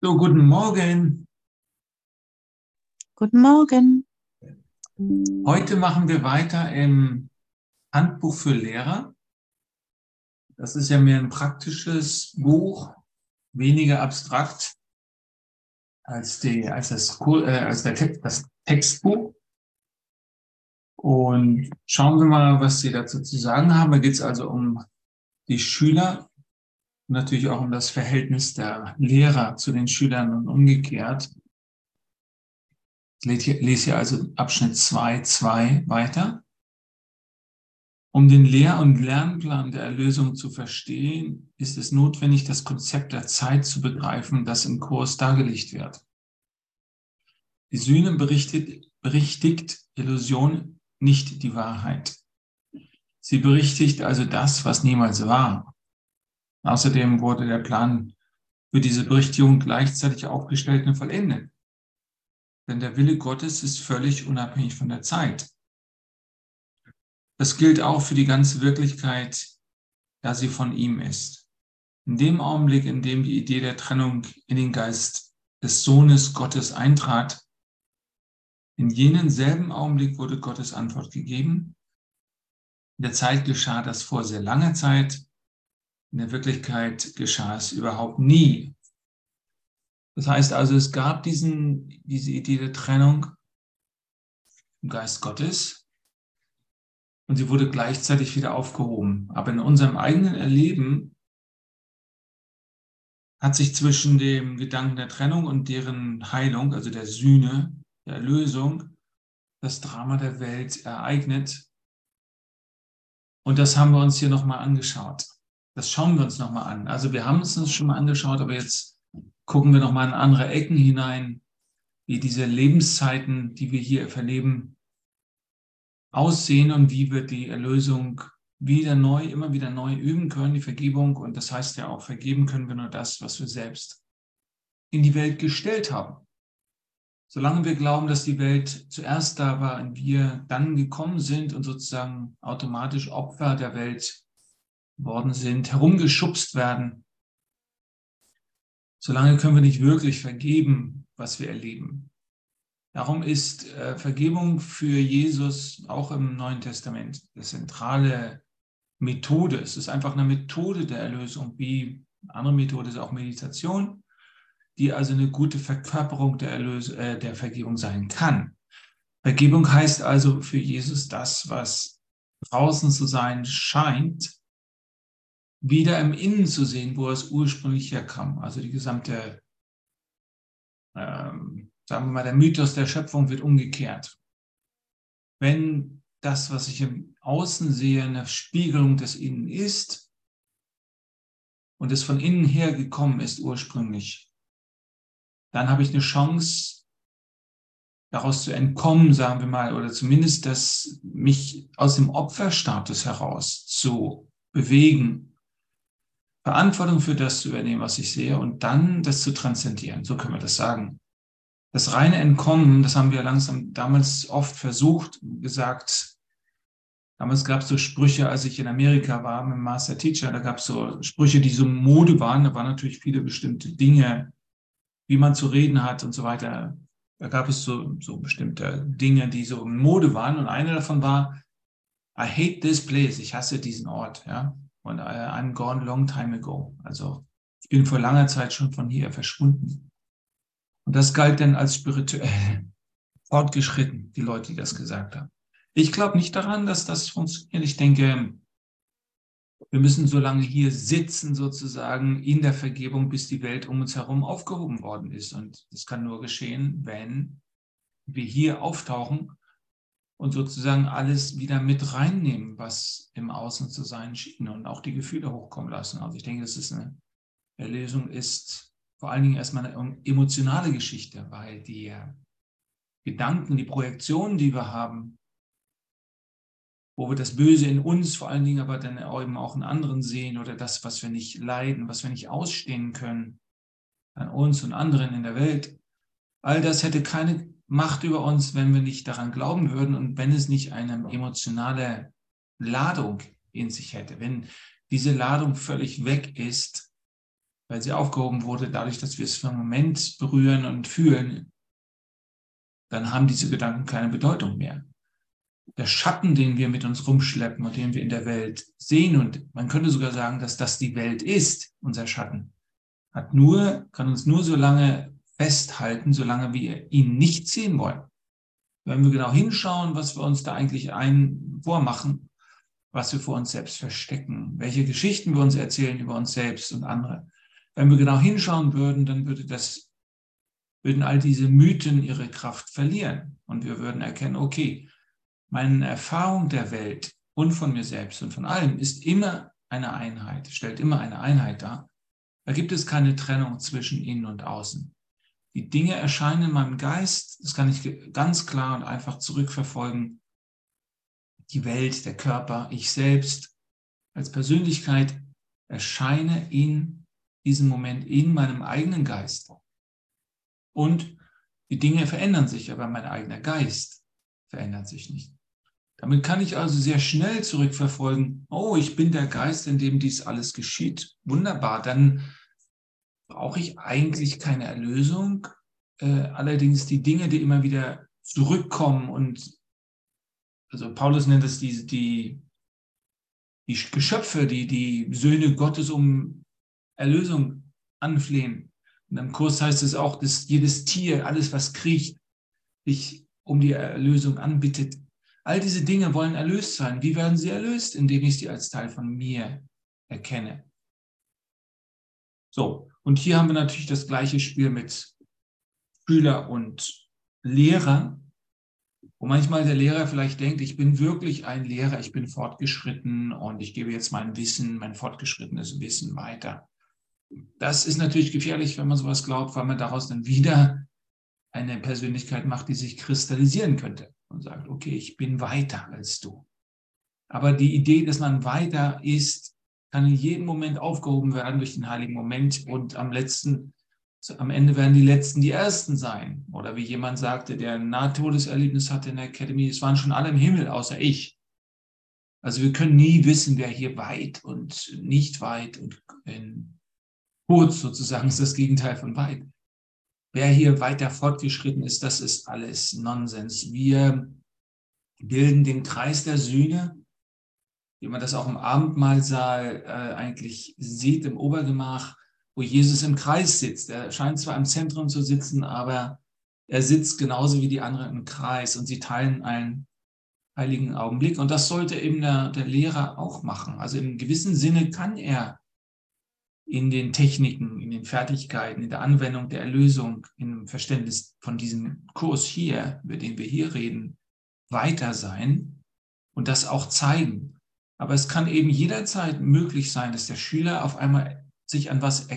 So, guten Morgen. Guten Morgen. Heute machen wir weiter im Handbuch für Lehrer. Das ist ja mehr ein praktisches Buch, weniger abstrakt als, die, als, das, äh, als der Text, das Textbuch. Und schauen wir mal, was Sie dazu zu sagen haben. Da geht es also um die Schüler und natürlich auch um das Verhältnis der Lehrer zu den Schülern und umgekehrt. Ich lese hier also Abschnitt 2, 2 weiter. Um den Lehr- und Lernplan der Erlösung zu verstehen, ist es notwendig, das Konzept der Zeit zu begreifen, das im Kurs dargelegt wird. Die Sühne berichtet, berichtigt Illusion, nicht die Wahrheit. Sie berichtigt also das, was niemals war. Außerdem wurde der Plan für diese Berichtigung gleichzeitig aufgestellt und vollendet. Denn der Wille Gottes ist völlig unabhängig von der Zeit. Das gilt auch für die ganze Wirklichkeit, da sie von ihm ist. In dem Augenblick, in dem die Idee der Trennung in den Geist des Sohnes Gottes eintrat, in jenen selben Augenblick wurde Gottes Antwort gegeben. In der Zeit geschah das vor sehr langer Zeit, in der Wirklichkeit geschah es überhaupt nie. Das heißt also, es gab diesen, diese Idee der Trennung im Geist Gottes und sie wurde gleichzeitig wieder aufgehoben. Aber in unserem eigenen Erleben hat sich zwischen dem Gedanken der Trennung und deren Heilung, also der Sühne, der Erlösung, das Drama der Welt ereignet. Und das haben wir uns hier nochmal angeschaut. Das schauen wir uns nochmal an. Also wir haben es uns schon mal angeschaut, aber jetzt gucken wir nochmal in andere Ecken hinein, wie diese Lebenszeiten, die wir hier verleben, aussehen und wie wir die Erlösung wieder neu, immer wieder neu üben können, die Vergebung. Und das heißt ja auch, vergeben können wir nur das, was wir selbst in die Welt gestellt haben. Solange wir glauben, dass die Welt zuerst da war und wir dann gekommen sind und sozusagen automatisch Opfer der Welt worden sind, herumgeschubst werden, solange können wir nicht wirklich vergeben, was wir erleben. Darum ist äh, Vergebung für Jesus auch im Neuen Testament eine zentrale Methode. Es ist einfach eine Methode der Erlösung, wie andere Methode ist auch Meditation, die also eine gute Verkörperung der, Erlös äh, der Vergebung sein kann. Vergebung heißt also für Jesus das, was draußen zu sein scheint, wieder im Innen zu sehen, wo es ursprünglich herkam. Also die gesamte, ähm, sagen wir mal, der Mythos der Schöpfung wird umgekehrt. Wenn das, was ich im Außen sehe, eine Spiegelung des Innen ist und es von innen her gekommen ist ursprünglich, dann habe ich eine Chance, daraus zu entkommen, sagen wir mal, oder zumindest das, mich aus dem Opferstatus heraus zu bewegen Verantwortung für das zu übernehmen, was ich sehe und dann das zu transzendieren. So können wir das sagen. Das reine Entkommen, das haben wir langsam damals oft versucht, gesagt. Damals gab es so Sprüche, als ich in Amerika war mit dem Master Teacher, da gab es so Sprüche, die so Mode waren. Da waren natürlich viele bestimmte Dinge, wie man zu reden hat und so weiter. Da gab es so, so bestimmte Dinge, die so Mode waren. Und eine davon war, I hate this place. Ich hasse diesen Ort. Ja. Und I'm gone long time ago. Also ich bin vor langer Zeit schon von hier verschwunden. Und das galt dann als spirituell fortgeschritten, die Leute, die das gesagt haben. Ich glaube nicht daran, dass das funktioniert. Ich denke, wir müssen so lange hier sitzen, sozusagen in der Vergebung, bis die Welt um uns herum aufgehoben worden ist. Und das kann nur geschehen, wenn wir hier auftauchen und sozusagen alles wieder mit reinnehmen, was im Außen zu sein schien und auch die Gefühle hochkommen lassen. Also ich denke, das ist eine Erlösung ist vor allen Dingen erstmal eine emotionale Geschichte, weil die Gedanken, die Projektionen, die wir haben, wo wir das Böse in uns vor allen Dingen aber dann eben auch in anderen sehen oder das, was wir nicht leiden, was wir nicht ausstehen können, an uns und anderen in der Welt, all das hätte keine Macht über uns, wenn wir nicht daran glauben würden und wenn es nicht eine emotionale Ladung in sich hätte. Wenn diese Ladung völlig weg ist, weil sie aufgehoben wurde, dadurch, dass wir es für einen Moment berühren und fühlen, dann haben diese Gedanken keine Bedeutung mehr. Der Schatten, den wir mit uns rumschleppen und den wir in der Welt sehen, und man könnte sogar sagen, dass das die Welt ist, unser Schatten, hat nur, kann uns nur so lange festhalten, solange wir ihn nicht sehen wollen. Wenn wir genau hinschauen, was wir uns da eigentlich ein vormachen, was wir vor uns selbst verstecken, welche Geschichten wir uns erzählen über uns selbst und andere. Wenn wir genau hinschauen würden, dann würde das, würden all diese Mythen ihre Kraft verlieren und wir würden erkennen, okay, meine Erfahrung der Welt und von mir selbst und von allem ist immer eine Einheit, stellt immer eine Einheit dar. Da gibt es keine Trennung zwischen innen und außen. Die Dinge erscheinen in meinem Geist, das kann ich ganz klar und einfach zurückverfolgen. Die Welt, der Körper, ich selbst als Persönlichkeit erscheine in diesem Moment in meinem eigenen Geist. Und die Dinge verändern sich, aber mein eigener Geist verändert sich nicht. Damit kann ich also sehr schnell zurückverfolgen, oh, ich bin der Geist, in dem dies alles geschieht. Wunderbar, dann brauche ich eigentlich keine Erlösung. Äh, allerdings die Dinge, die immer wieder zurückkommen und also Paulus nennt es die, die, die Geschöpfe, die, die Söhne Gottes um Erlösung anflehen. Und im Kurs heißt es auch, dass jedes Tier, alles was kriecht, sich um die Erlösung anbietet. All diese Dinge wollen erlöst sein. Wie werden sie erlöst? Indem ich sie als Teil von mir erkenne. So, und hier haben wir natürlich das gleiche Spiel mit Schüler und Lehrer, wo manchmal der Lehrer vielleicht denkt, ich bin wirklich ein Lehrer, ich bin fortgeschritten und ich gebe jetzt mein Wissen, mein fortgeschrittenes Wissen weiter. Das ist natürlich gefährlich, wenn man sowas glaubt, weil man daraus dann wieder eine Persönlichkeit macht, die sich kristallisieren könnte und sagt, okay, ich bin weiter als du. Aber die Idee, dass man weiter ist, kann in jedem Moment aufgehoben werden durch den heiligen Moment und am letzten, am Ende werden die Letzten die Ersten sein. Oder wie jemand sagte, der ein Nahtodeserlebnis hatte in der Academy, es waren schon alle im Himmel, außer ich. Also wir können nie wissen, wer hier weit und nicht weit und kurz sozusagen ist das Gegenteil von weit. Wer hier weiter fortgeschritten ist, das ist alles Nonsens. Wir bilden den Kreis der Sühne wie man das auch im Abendmahlsaal äh, eigentlich sieht, im Obergemach, wo Jesus im Kreis sitzt. Er scheint zwar im Zentrum zu sitzen, aber er sitzt genauso wie die anderen im Kreis und sie teilen einen heiligen Augenblick. Und das sollte eben der, der Lehrer auch machen. Also im gewissen Sinne kann er in den Techniken, in den Fertigkeiten, in der Anwendung der Erlösung, im Verständnis von diesem Kurs hier, über den wir hier reden, weiter sein und das auch zeigen. Aber es kann eben jederzeit möglich sein, dass der Schüler auf einmal sich an was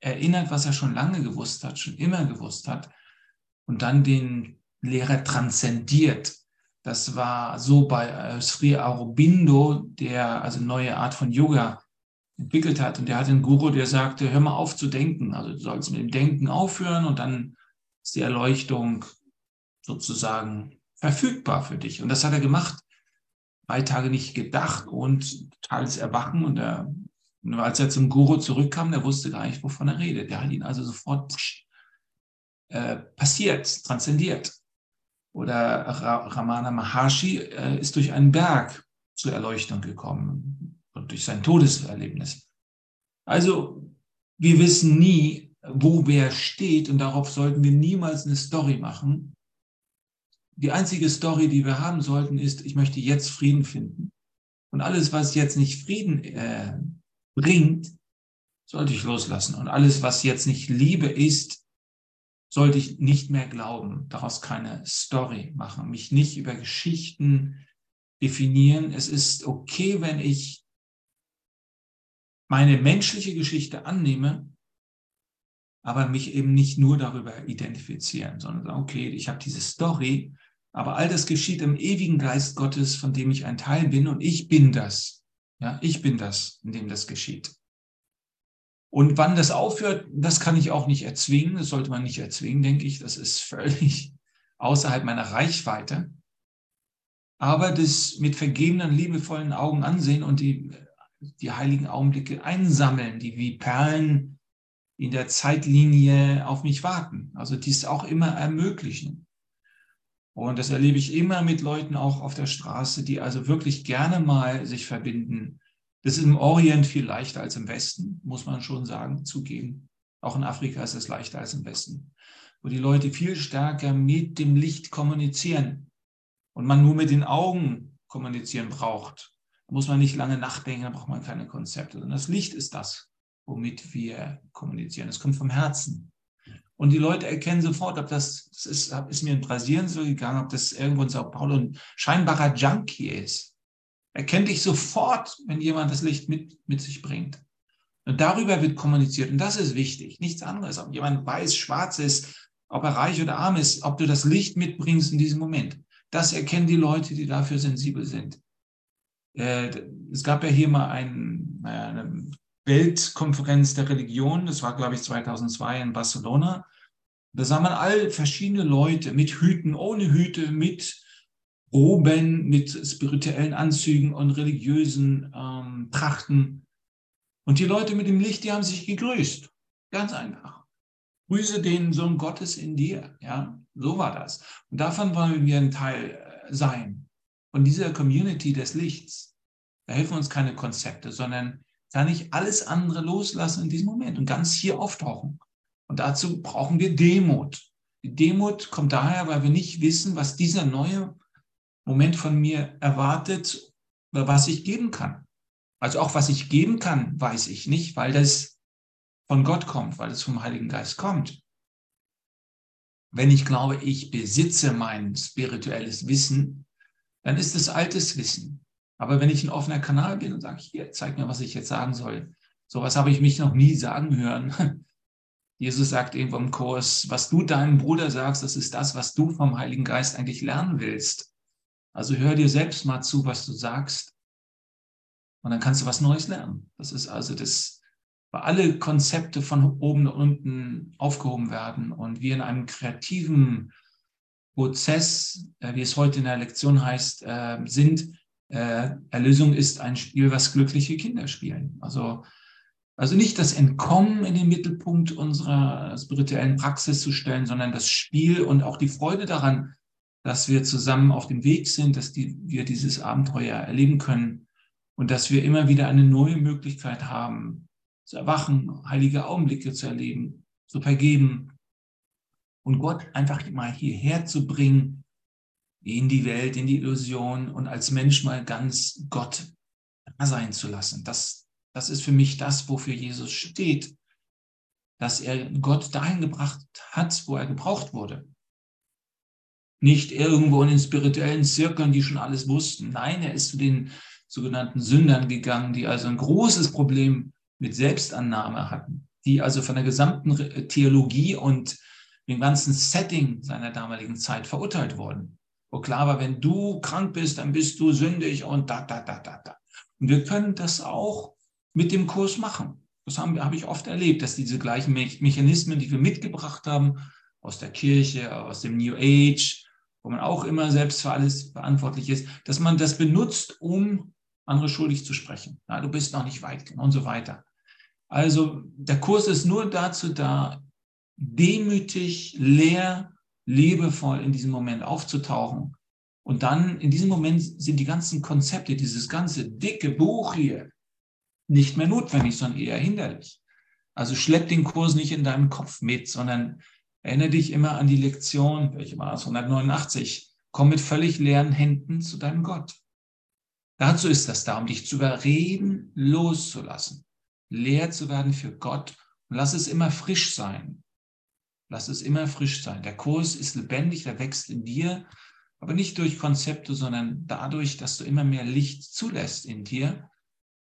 erinnert, was er schon lange gewusst hat, schon immer gewusst hat und dann den Lehrer transzendiert. Das war so bei äh, Sri Aurobindo, der also eine neue Art von Yoga entwickelt hat. Und der hat einen Guru, der sagte, hör mal auf zu denken. Also du sollst mit dem Denken aufhören und dann ist die Erleuchtung sozusagen verfügbar für dich. Und das hat er gemacht drei Tage nicht gedacht und totales Erwachen. Und, er, als er zum Guru zurückkam, der wusste gar nicht, wovon er redet. Der hat ihn also sofort äh, passiert, transzendiert. Oder Ramana Maharshi äh, ist durch einen Berg zur Erleuchtung gekommen und durch sein Todeserlebnis. Also wir wissen nie, wo wer steht und darauf sollten wir niemals eine Story machen, die einzige Story, die wir haben sollten, ist, ich möchte jetzt Frieden finden. Und alles, was jetzt nicht Frieden äh, bringt, sollte ich loslassen. Und alles, was jetzt nicht Liebe ist, sollte ich nicht mehr glauben, daraus keine Story machen, mich nicht über Geschichten definieren. Es ist okay, wenn ich meine menschliche Geschichte annehme, aber mich eben nicht nur darüber identifizieren, sondern sagen, okay, ich habe diese Story aber all das geschieht im ewigen Geist Gottes, von dem ich ein Teil bin und ich bin das. Ja, ich bin das, in dem das geschieht. Und wann das aufhört, das kann ich auch nicht erzwingen. Das sollte man nicht erzwingen, denke ich. Das ist völlig außerhalb meiner Reichweite. Aber das mit vergebenen, liebevollen Augen ansehen und die, die heiligen Augenblicke einsammeln, die wie Perlen in der Zeitlinie auf mich warten. Also dies auch immer ermöglichen. Und das erlebe ich immer mit Leuten auch auf der Straße, die also wirklich gerne mal sich verbinden. Das ist im Orient viel leichter als im Westen, muss man schon sagen, zugeben. Auch in Afrika ist es leichter als im Westen, wo die Leute viel stärker mit dem Licht kommunizieren und man nur mit den Augen kommunizieren braucht. Da muss man nicht lange nachdenken, da braucht man keine Konzepte. Und das Licht ist das, womit wir kommunizieren. Es kommt vom Herzen. Und die Leute erkennen sofort, ob das, das ist, ist mir in Brasilien so gegangen, ob das irgendwo in Sao Paulo ein scheinbarer Junkie ist. Erkennt dich sofort, wenn jemand das Licht mit, mit sich bringt. Und darüber wird kommuniziert. Und das ist wichtig. Nichts anderes. Ob jemand weiß, schwarz ist, ob er reich oder arm ist, ob du das Licht mitbringst in diesem Moment. Das erkennen die Leute, die dafür sensibel sind. Äh, es gab ja hier mal ein, eine Weltkonferenz der Religion, das war, glaube ich, 2002 in Barcelona. Da sah man all verschiedene Leute mit Hüten, ohne Hüte, mit Roben, mit spirituellen Anzügen und religiösen ähm, Trachten. Und die Leute mit dem Licht, die haben sich gegrüßt. Ganz einfach. Grüße den Sohn Gottes in dir. Ja, so war das. Und davon wollen wir ein Teil äh, sein. Von dieser Community des Lichts. Da helfen uns keine Konzepte, sondern kann ich alles andere loslassen in diesem Moment und ganz hier auftauchen. Und dazu brauchen wir Demut. Die Demut kommt daher, weil wir nicht wissen, was dieser neue Moment von mir erwartet oder was ich geben kann. Also auch was ich geben kann, weiß ich nicht, weil das von Gott kommt, weil es vom Heiligen Geist kommt. Wenn ich glaube, ich besitze mein spirituelles Wissen, dann ist es altes Wissen. Aber wenn ich ein offener Kanal bin und sage, hier, zeig mir, was ich jetzt sagen soll, sowas habe ich mich noch nie sagen hören. Jesus sagt irgendwo im Kurs, was du deinem Bruder sagst, das ist das, was du vom Heiligen Geist eigentlich lernen willst. Also hör dir selbst mal zu, was du sagst. Und dann kannst du was Neues lernen. Das ist also das, weil alle Konzepte von oben und unten aufgehoben werden und wir in einem kreativen Prozess, äh, wie es heute in der Lektion heißt, äh, sind, äh, Erlösung ist ein Spiel, was glückliche Kinder spielen. Also, also nicht das Entkommen in den Mittelpunkt unserer spirituellen Praxis zu stellen, sondern das Spiel und auch die Freude daran, dass wir zusammen auf dem Weg sind, dass die, wir dieses Abenteuer erleben können und dass wir immer wieder eine neue Möglichkeit haben, zu erwachen, heilige Augenblicke zu erleben, zu vergeben und Gott einfach mal hierher zu bringen, in die Welt, in die Illusion und als Mensch mal ganz Gott da sein zu lassen. Das, das ist für mich das, wofür Jesus steht, dass er Gott dahin gebracht hat, wo er gebraucht wurde. Nicht irgendwo in den spirituellen Zirkeln, die schon alles wussten. Nein, er ist zu den sogenannten Sündern gegangen, die also ein großes Problem mit Selbstannahme hatten, die also von der gesamten Theologie und dem ganzen Setting seiner damaligen Zeit verurteilt wurden wo klar war, wenn du krank bist, dann bist du sündig und da, da, da, da, da. Und wir können das auch mit dem Kurs machen. Das habe hab ich oft erlebt, dass diese gleichen Me Mechanismen, die wir mitgebracht haben, aus der Kirche, aus dem New Age, wo man auch immer selbst für alles verantwortlich ist, dass man das benutzt, um andere schuldig zu sprechen. Ja, du bist noch nicht weit und so weiter. Also der Kurs ist nur dazu da, demütig, leer liebevoll in diesem Moment aufzutauchen. Und dann in diesem Moment sind die ganzen Konzepte, dieses ganze dicke Buch hier nicht mehr notwendig, sondern eher hinderlich. Also schlepp den Kurs nicht in deinem Kopf mit, sondern erinnere dich immer an die Lektion, welche war es, 189. Komm mit völlig leeren Händen zu deinem Gott. Dazu ist das da, um dich zu überreden, loszulassen, leer zu werden für Gott und lass es immer frisch sein. Lass es immer frisch sein. Der Kurs ist lebendig, der wächst in dir, aber nicht durch Konzepte, sondern dadurch, dass du immer mehr Licht zulässt in dir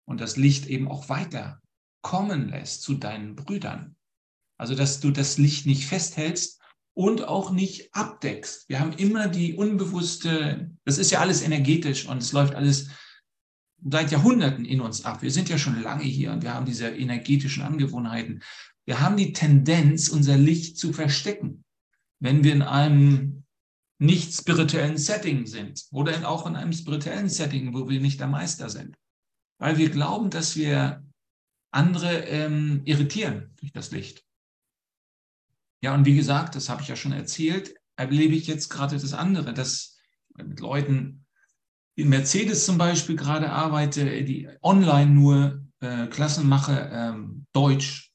und das Licht eben auch weiter kommen lässt zu deinen Brüdern. Also, dass du das Licht nicht festhältst und auch nicht abdeckst. Wir haben immer die unbewusste, das ist ja alles energetisch und es läuft alles seit Jahrhunderten in uns ab. Wir sind ja schon lange hier und wir haben diese energetischen Angewohnheiten. Wir haben die Tendenz, unser Licht zu verstecken, wenn wir in einem nicht spirituellen Setting sind oder auch in einem spirituellen Setting, wo wir nicht der Meister sind. Weil wir glauben, dass wir andere ähm, irritieren durch das Licht. Ja, und wie gesagt, das habe ich ja schon erzählt, erlebe ich jetzt gerade das andere, dass mit Leuten in Mercedes zum Beispiel gerade arbeite, die online nur äh, Klassen mache, ähm, Deutsch.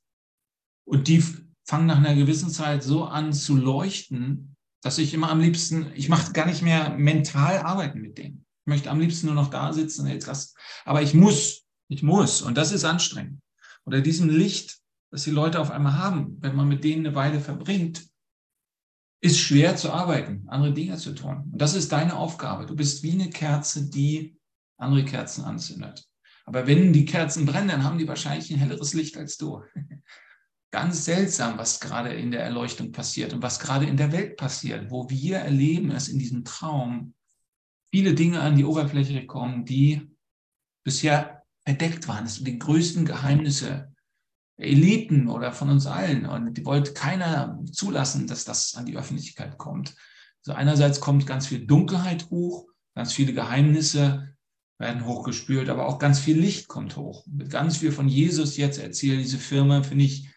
Und die fangen nach einer gewissen Zeit so an zu leuchten, dass ich immer am liebsten, ich mache gar nicht mehr mental arbeiten mit denen. Ich möchte am liebsten nur noch da sitzen, jetzt das. Aber ich muss, ich muss. Und das ist anstrengend. Oder diesem Licht, das die Leute auf einmal haben, wenn man mit denen eine Weile verbringt, ist schwer zu arbeiten, andere Dinge zu tun. Und das ist deine Aufgabe. Du bist wie eine Kerze, die andere Kerzen anzündet. Aber wenn die Kerzen brennen, dann haben die wahrscheinlich ein helleres Licht als du. Ganz seltsam, was gerade in der Erleuchtung passiert und was gerade in der Welt passiert, wo wir erleben, dass in diesem Traum viele Dinge an die Oberfläche kommen, die bisher verdeckt waren. Das sind die größten Geheimnisse Eliten oder von uns allen. Und die wollte keiner zulassen, dass das an die Öffentlichkeit kommt. Also einerseits kommt ganz viel Dunkelheit hoch, ganz viele Geheimnisse werden hochgespült, aber auch ganz viel Licht kommt hoch. Ganz viel von Jesus jetzt erzählt diese Firma, finde ich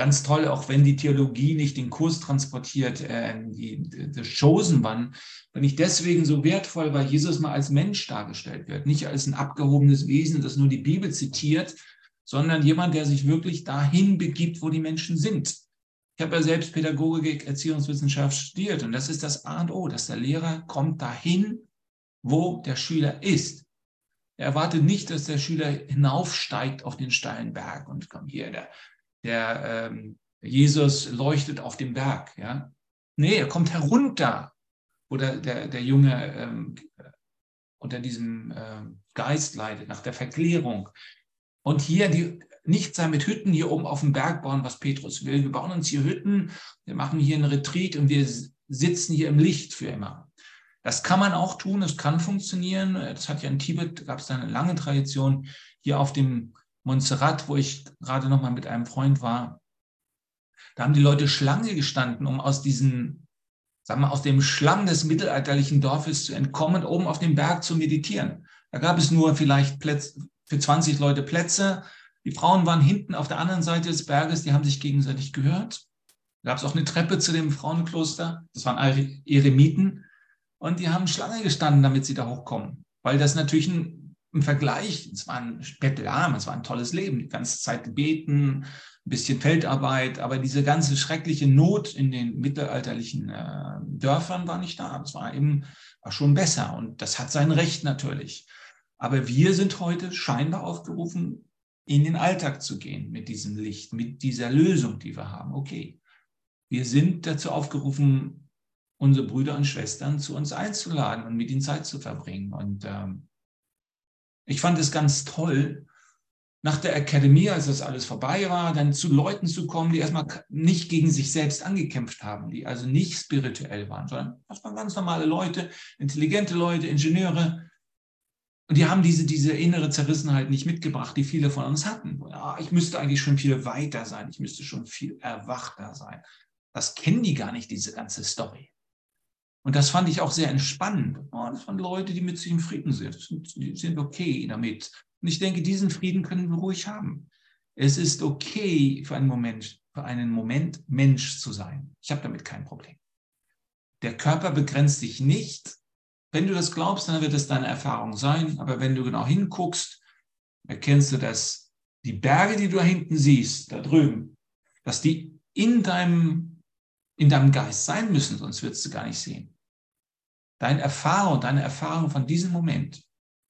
ganz toll, auch wenn die Theologie nicht den Kurs transportiert, äh, die, die Chosen One, bin ich deswegen so wertvoll, weil Jesus mal als Mensch dargestellt wird, nicht als ein abgehobenes Wesen, das nur die Bibel zitiert, sondern jemand, der sich wirklich dahin begibt, wo die Menschen sind. Ich habe ja selbst Pädagogik, Erziehungswissenschaft studiert und das ist das A und O, dass der Lehrer kommt dahin, wo der Schüler ist. Er erwartet nicht, dass der Schüler hinaufsteigt auf den steilen Berg und kommt hier, der, der ähm, Jesus leuchtet auf dem Berg. Ja? Nee, er kommt herunter, wo der, der, der Junge ähm, unter diesem ähm, Geist leidet, nach der Verklärung. Und hier die, nicht sein mit Hütten hier oben auf dem Berg bauen, was Petrus will. Wir bauen uns hier Hütten, wir machen hier einen Retreat und wir sitzen hier im Licht für immer. Das kann man auch tun, es kann funktionieren. Das hat ja in Tibet, gab es eine lange Tradition. Hier auf dem Montserrat, wo ich gerade noch mal mit einem Freund war, da haben die Leute Schlange gestanden, um aus diesem, sagen wir, aus dem Schlamm des mittelalterlichen Dorfes zu entkommen, oben auf dem Berg zu meditieren. Da gab es nur vielleicht Plätze, für 20 Leute Plätze. Die Frauen waren hinten auf der anderen Seite des Berges, die haben sich gegenseitig gehört. Da gab es auch eine Treppe zu dem Frauenkloster, das waren Eremiten. Und die haben Schlange gestanden, damit sie da hochkommen. Weil das natürlich ein, im Vergleich, es war ein bettelarm, es war ein tolles Leben, die ganze Zeit gebeten, ein bisschen Feldarbeit, aber diese ganze schreckliche Not in den mittelalterlichen äh, Dörfern war nicht da. Das war eben war schon besser und das hat sein Recht natürlich. Aber wir sind heute scheinbar aufgerufen, in den Alltag zu gehen mit diesem Licht, mit dieser Lösung, die wir haben. Okay, wir sind dazu aufgerufen, unsere Brüder und Schwestern zu uns einzuladen und mit ihnen Zeit zu verbringen. Und ähm, ich fand es ganz toll, nach der Akademie, als das alles vorbei war, dann zu Leuten zu kommen, die erstmal nicht gegen sich selbst angekämpft haben, die also nicht spirituell waren, sondern das waren ganz normale Leute, intelligente Leute, Ingenieure, und die haben diese, diese innere Zerrissenheit nicht mitgebracht, die viele von uns hatten. Ja, ich müsste eigentlich schon viel weiter sein, ich müsste schon viel erwachter sein. Das kennen die gar nicht, diese ganze Story. Und das fand ich auch sehr entspannend. Oh, das waren Leute, die mit sich im Frieden sind. Die sind okay damit. Und ich denke, diesen Frieden können wir ruhig haben. Es ist okay für einen Moment, für einen Moment Mensch zu sein. Ich habe damit kein Problem. Der Körper begrenzt sich nicht wenn du das glaubst, dann wird es deine Erfahrung sein. Aber wenn du genau hinguckst, erkennst du, dass die Berge, die du da hinten siehst, da drüben, dass die in deinem, in deinem Geist sein müssen, sonst würdest du gar nicht sehen. Deine Erfahrung, deine Erfahrung von diesem Moment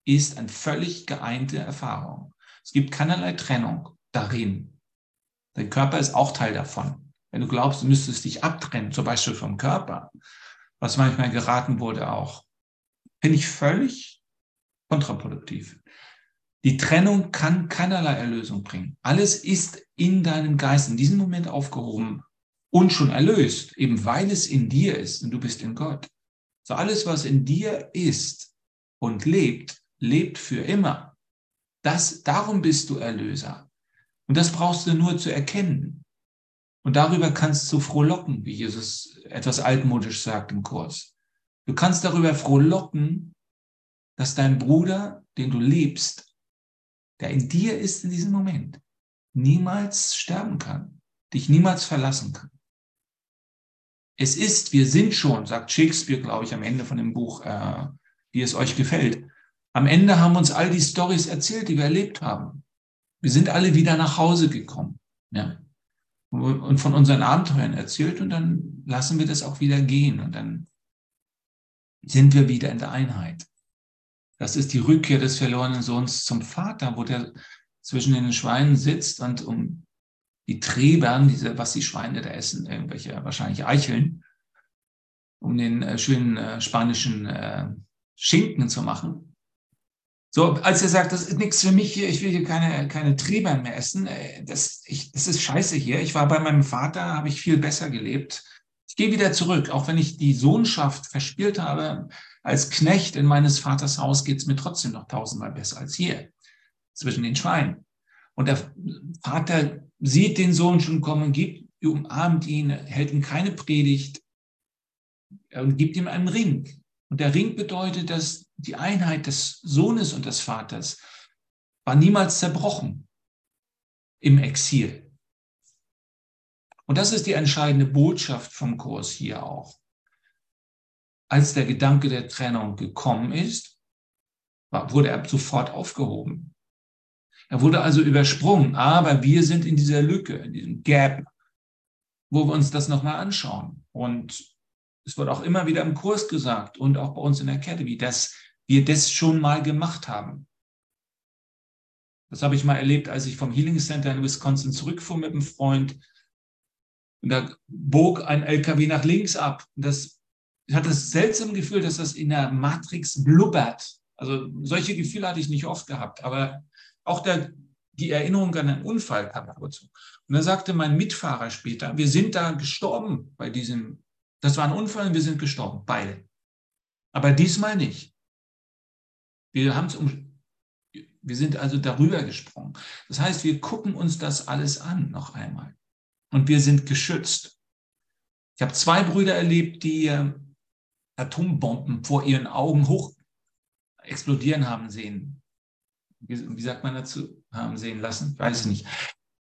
ist eine völlig geeinte Erfahrung. Es gibt keinerlei Trennung darin. Dein Körper ist auch Teil davon. Wenn du glaubst, du müsstest dich abtrennen, zum Beispiel vom Körper, was manchmal geraten wurde auch, finde ich völlig kontraproduktiv. Die Trennung kann keinerlei Erlösung bringen. Alles ist in deinem Geist in diesem Moment aufgehoben und schon erlöst, eben weil es in dir ist und du bist in Gott. So alles, was in dir ist und lebt, lebt für immer. Das, darum bist du Erlöser. Und das brauchst du nur zu erkennen. Und darüber kannst du frohlocken, wie Jesus etwas altmodisch sagt im Kurs. Du kannst darüber frohlocken, dass dein Bruder, den du liebst, der in dir ist in diesem Moment, niemals sterben kann, dich niemals verlassen kann. Es ist, wir sind schon, sagt Shakespeare, glaube ich, am Ende von dem Buch, äh, wie es euch gefällt. Am Ende haben uns all die Stories erzählt, die wir erlebt haben. Wir sind alle wieder nach Hause gekommen. Ja. Und von unseren Abenteuern erzählt und dann lassen wir das auch wieder gehen und dann sind wir wieder in der Einheit. Das ist die Rückkehr des verlorenen Sohns zum Vater, wo der zwischen den Schweinen sitzt und um die Trebern, diese, was die Schweine da essen, irgendwelche wahrscheinlich Eicheln, um den äh, schönen äh, spanischen äh, Schinken zu machen. So, als er sagt, das ist nichts für mich hier, ich will hier keine, keine Trebern mehr essen, äh, das, ich, das ist scheiße hier. Ich war bei meinem Vater, habe ich viel besser gelebt. Ich gehe wieder zurück, auch wenn ich die Sohnschaft verspielt habe. Als Knecht in meines Vaters Haus geht es mir trotzdem noch tausendmal besser als hier, zwischen den Schweinen. Und der Vater sieht den Sohn schon kommen, gibt, umarmt ihn, hält ihm keine Predigt und gibt ihm einen Ring. Und der Ring bedeutet, dass die Einheit des Sohnes und des Vaters war niemals zerbrochen im Exil. Und das ist die entscheidende Botschaft vom Kurs hier auch. Als der Gedanke der Trennung gekommen ist, wurde er sofort aufgehoben. Er wurde also übersprungen, aber wir sind in dieser Lücke, in diesem Gap, wo wir uns das nochmal anschauen. Und es wird auch immer wieder im Kurs gesagt und auch bei uns in der Academy, dass wir das schon mal gemacht haben. Das habe ich mal erlebt, als ich vom Healing Center in Wisconsin zurückfuhr mit einem Freund. Und da bog ein LKW nach links ab. Und das ich hatte das seltsame Gefühl, dass das in der Matrix blubbert. Also solche Gefühle hatte ich nicht oft gehabt, aber auch der, die Erinnerung an einen Unfall kam dazu. Und da sagte mein Mitfahrer später, wir sind da gestorben bei diesem, das war ein Unfall und wir sind gestorben, beide. Aber diesmal nicht. Wir haben es um, wir sind also darüber gesprungen. Das heißt, wir gucken uns das alles an noch einmal. Und wir sind geschützt. Ich habe zwei Brüder erlebt, die äh, Atombomben vor ihren Augen hoch explodieren haben sehen wie, sagt man dazu, haben sehen lassen? Weiß ich nicht.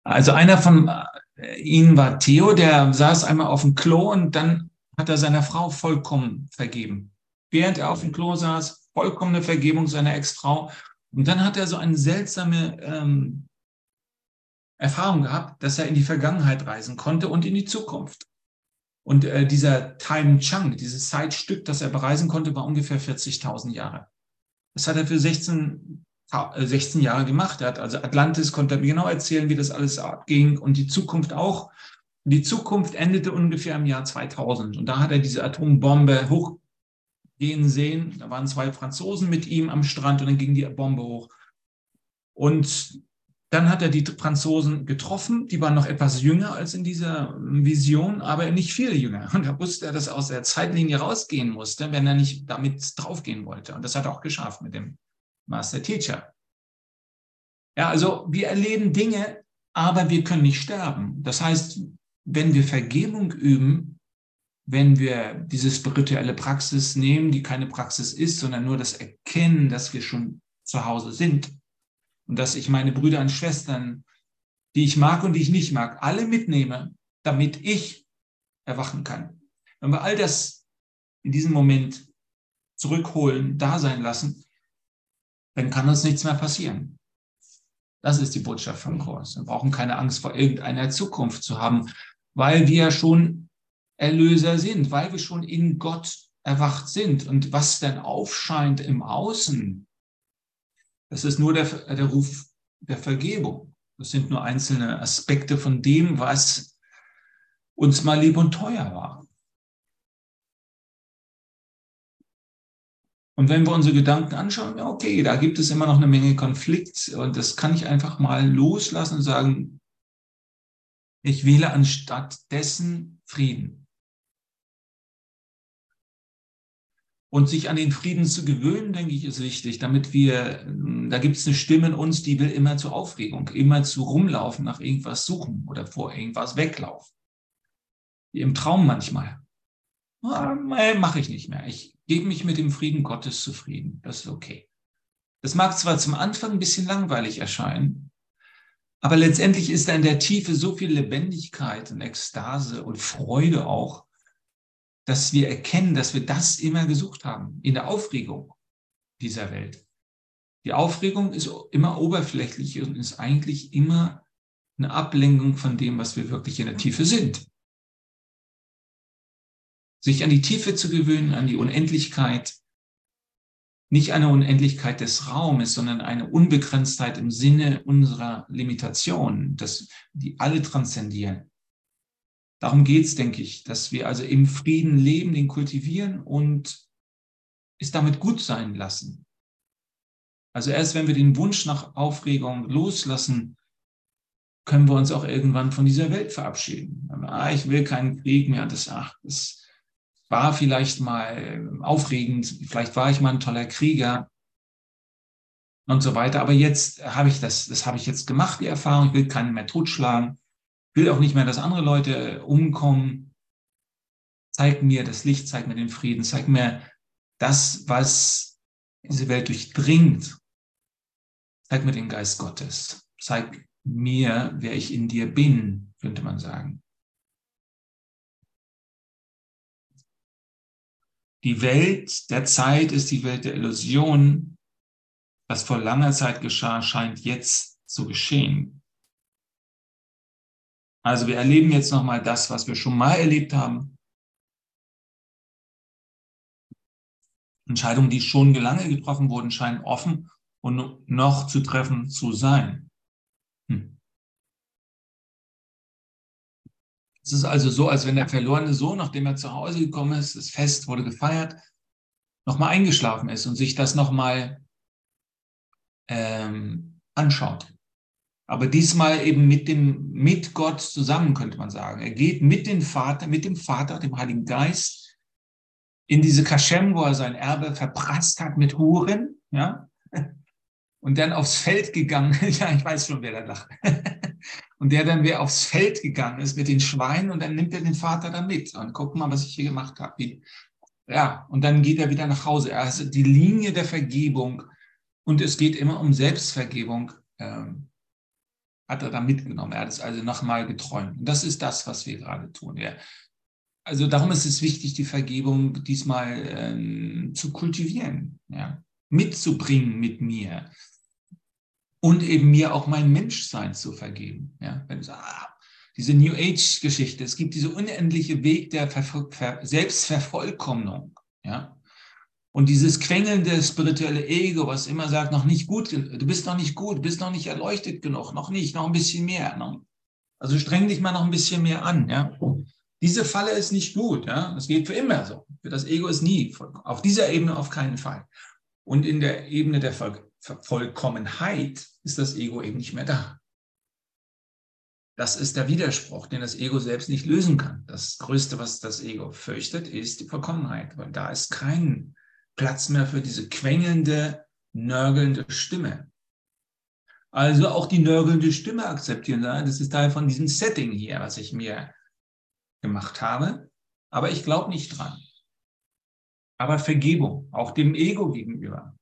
Also einer von äh, ihnen war Theo, der saß einmal auf dem Klo und dann hat er seiner Frau vollkommen vergeben. Während er auf dem Klo saß, vollkommene Vergebung seiner Ex-Frau. Und dann hat er so eine seltsame ähm, Erfahrung gehabt, dass er in die Vergangenheit reisen konnte und in die Zukunft. Und äh, dieser Time Chunk, dieses Zeitstück, das er bereisen konnte, war ungefähr 40.000 Jahre. Das hat er für 16 16 äh, Jahre gemacht hat. Also Atlantis konnte er mir genau erzählen, wie das alles abging und die Zukunft auch. Die Zukunft endete ungefähr im Jahr 2000 und da hat er diese Atombombe hochgehen sehen. Da waren zwei Franzosen mit ihm am Strand und dann ging die Bombe hoch. Und dann hat er die Franzosen getroffen, die waren noch etwas jünger als in dieser Vision, aber nicht viel jünger. Und da wusste er, dass er aus der Zeitlinie rausgehen musste, wenn er nicht damit draufgehen wollte. Und das hat er auch geschafft mit dem Master Teacher. Ja, also wir erleben Dinge, aber wir können nicht sterben. Das heißt, wenn wir Vergebung üben, wenn wir diese spirituelle Praxis nehmen, die keine Praxis ist, sondern nur das Erkennen, dass wir schon zu Hause sind und dass ich meine Brüder und Schwestern, die ich mag und die ich nicht mag, alle mitnehme, damit ich erwachen kann. Wenn wir all das in diesem Moment zurückholen, da sein lassen, dann kann uns nichts mehr passieren. Das ist die Botschaft vom Kurs. Wir brauchen keine Angst vor irgendeiner Zukunft zu haben, weil wir schon Erlöser sind, weil wir schon in Gott erwacht sind. Und was denn aufscheint im Außen, das ist nur der, der Ruf der Vergebung. Das sind nur einzelne Aspekte von dem, was uns mal lieb und teuer war. Und wenn wir unsere Gedanken anschauen, ja, okay, da gibt es immer noch eine Menge Konflikt und das kann ich einfach mal loslassen und sagen, ich wähle anstatt dessen Frieden. Und sich an den Frieden zu gewöhnen, denke ich, ist wichtig, damit wir, da gibt es eine Stimme in uns, die will immer zur Aufregung, immer zu rumlaufen, nach irgendwas suchen oder vor irgendwas weglaufen. Wie im Traum manchmal. Ah, Mache ich nicht mehr. Ich gebe mich mit dem Frieden Gottes zufrieden. Das ist okay. Das mag zwar zum Anfang ein bisschen langweilig erscheinen, aber letztendlich ist da in der Tiefe so viel Lebendigkeit und Ekstase und Freude auch, dass wir erkennen, dass wir das immer gesucht haben, in der Aufregung dieser Welt. Die Aufregung ist immer oberflächlich und ist eigentlich immer eine Ablenkung von dem, was wir wirklich in der Tiefe sind. Sich an die Tiefe zu gewöhnen, an die Unendlichkeit, nicht eine Unendlichkeit des Raumes, sondern eine Unbegrenztheit im Sinne unserer Limitation, dass die alle transzendieren. Darum geht es, denke ich, dass wir also im Frieden leben, den kultivieren und es damit gut sein lassen. Also erst wenn wir den Wunsch nach Aufregung loslassen, können wir uns auch irgendwann von dieser Welt verabschieden. Ah, ich will keinen Krieg mehr. Das, ach, das war vielleicht mal aufregend, vielleicht war ich mal ein toller Krieger und so weiter. Aber jetzt habe ich das, das habe ich jetzt gemacht, die Erfahrung. Ich will keinen mehr totschlagen, will auch nicht mehr, dass andere Leute umkommen. Zeig mir das Licht, zeig mir den Frieden, zeig mir das, was diese Welt durchdringt. Zeig mir den Geist Gottes. Zeig mir, wer ich in dir bin, könnte man sagen. Die Welt der Zeit ist die Welt der Illusion. Was vor langer Zeit geschah, scheint jetzt zu geschehen. Also wir erleben jetzt nochmal das, was wir schon mal erlebt haben. Entscheidungen, die schon lange getroffen wurden, scheinen offen und noch zu treffen zu sein. Es ist also so, als wenn der verlorene Sohn, nachdem er zu Hause gekommen ist, das Fest wurde gefeiert, nochmal eingeschlafen ist und sich das nochmal ähm, anschaut. Aber diesmal eben mit dem, mit Gott zusammen, könnte man sagen. Er geht mit dem Vater, mit dem Vater, dem Heiligen Geist, in diese Kaschem, wo er sein Erbe verprasst hat mit Huren, ja, und dann aufs Feld gegangen. ja, ich weiß schon, wer da lacht. und der dann wer aufs Feld gegangen ist mit den Schweinen und dann nimmt er den Vater da mit und guck mal, was ich hier gemacht habe. Ja, und dann geht er wieder nach Hause. Also die Linie der Vergebung und es geht immer um Selbstvergebung, ähm, hat er da mitgenommen. Er hat es also nochmal geträumt. Und das ist das, was wir gerade tun. Ja. Also darum ist es wichtig, die Vergebung diesmal ähm, zu kultivieren, ja, mitzubringen mit mir und eben mir auch mein Menschsein zu vergeben. Ja, wenn du sagst, ah, diese New Age-Geschichte, es gibt diese unendliche Weg der Ver Ver Selbstvervollkommnung. Ja, und dieses quengelnde spirituelle Ego, was immer sagt, noch nicht gut, du bist noch nicht gut, du bist noch nicht erleuchtet genug, noch nicht, noch ein bisschen mehr. Noch. Also streng dich mal noch ein bisschen mehr an. Ja? Diese Falle ist nicht gut. Ja? Das geht für immer so. Für das Ego ist nie. Auf dieser Ebene auf keinen Fall. Und in der Ebene der Vollkommenheit ist das Ego eben nicht mehr da. Das ist der Widerspruch, den das Ego selbst nicht lösen kann. Das Größte, was das Ego fürchtet, ist die Vollkommenheit, weil da ist kein Platz mehr für diese quengelnde, nörgelnde Stimme. Also auch die nörgelnde Stimme akzeptieren. Das ist Teil von diesem Setting hier, was ich mir gemacht habe. Aber ich glaube nicht dran. Aber Vergebung, auch dem Ego gegenüber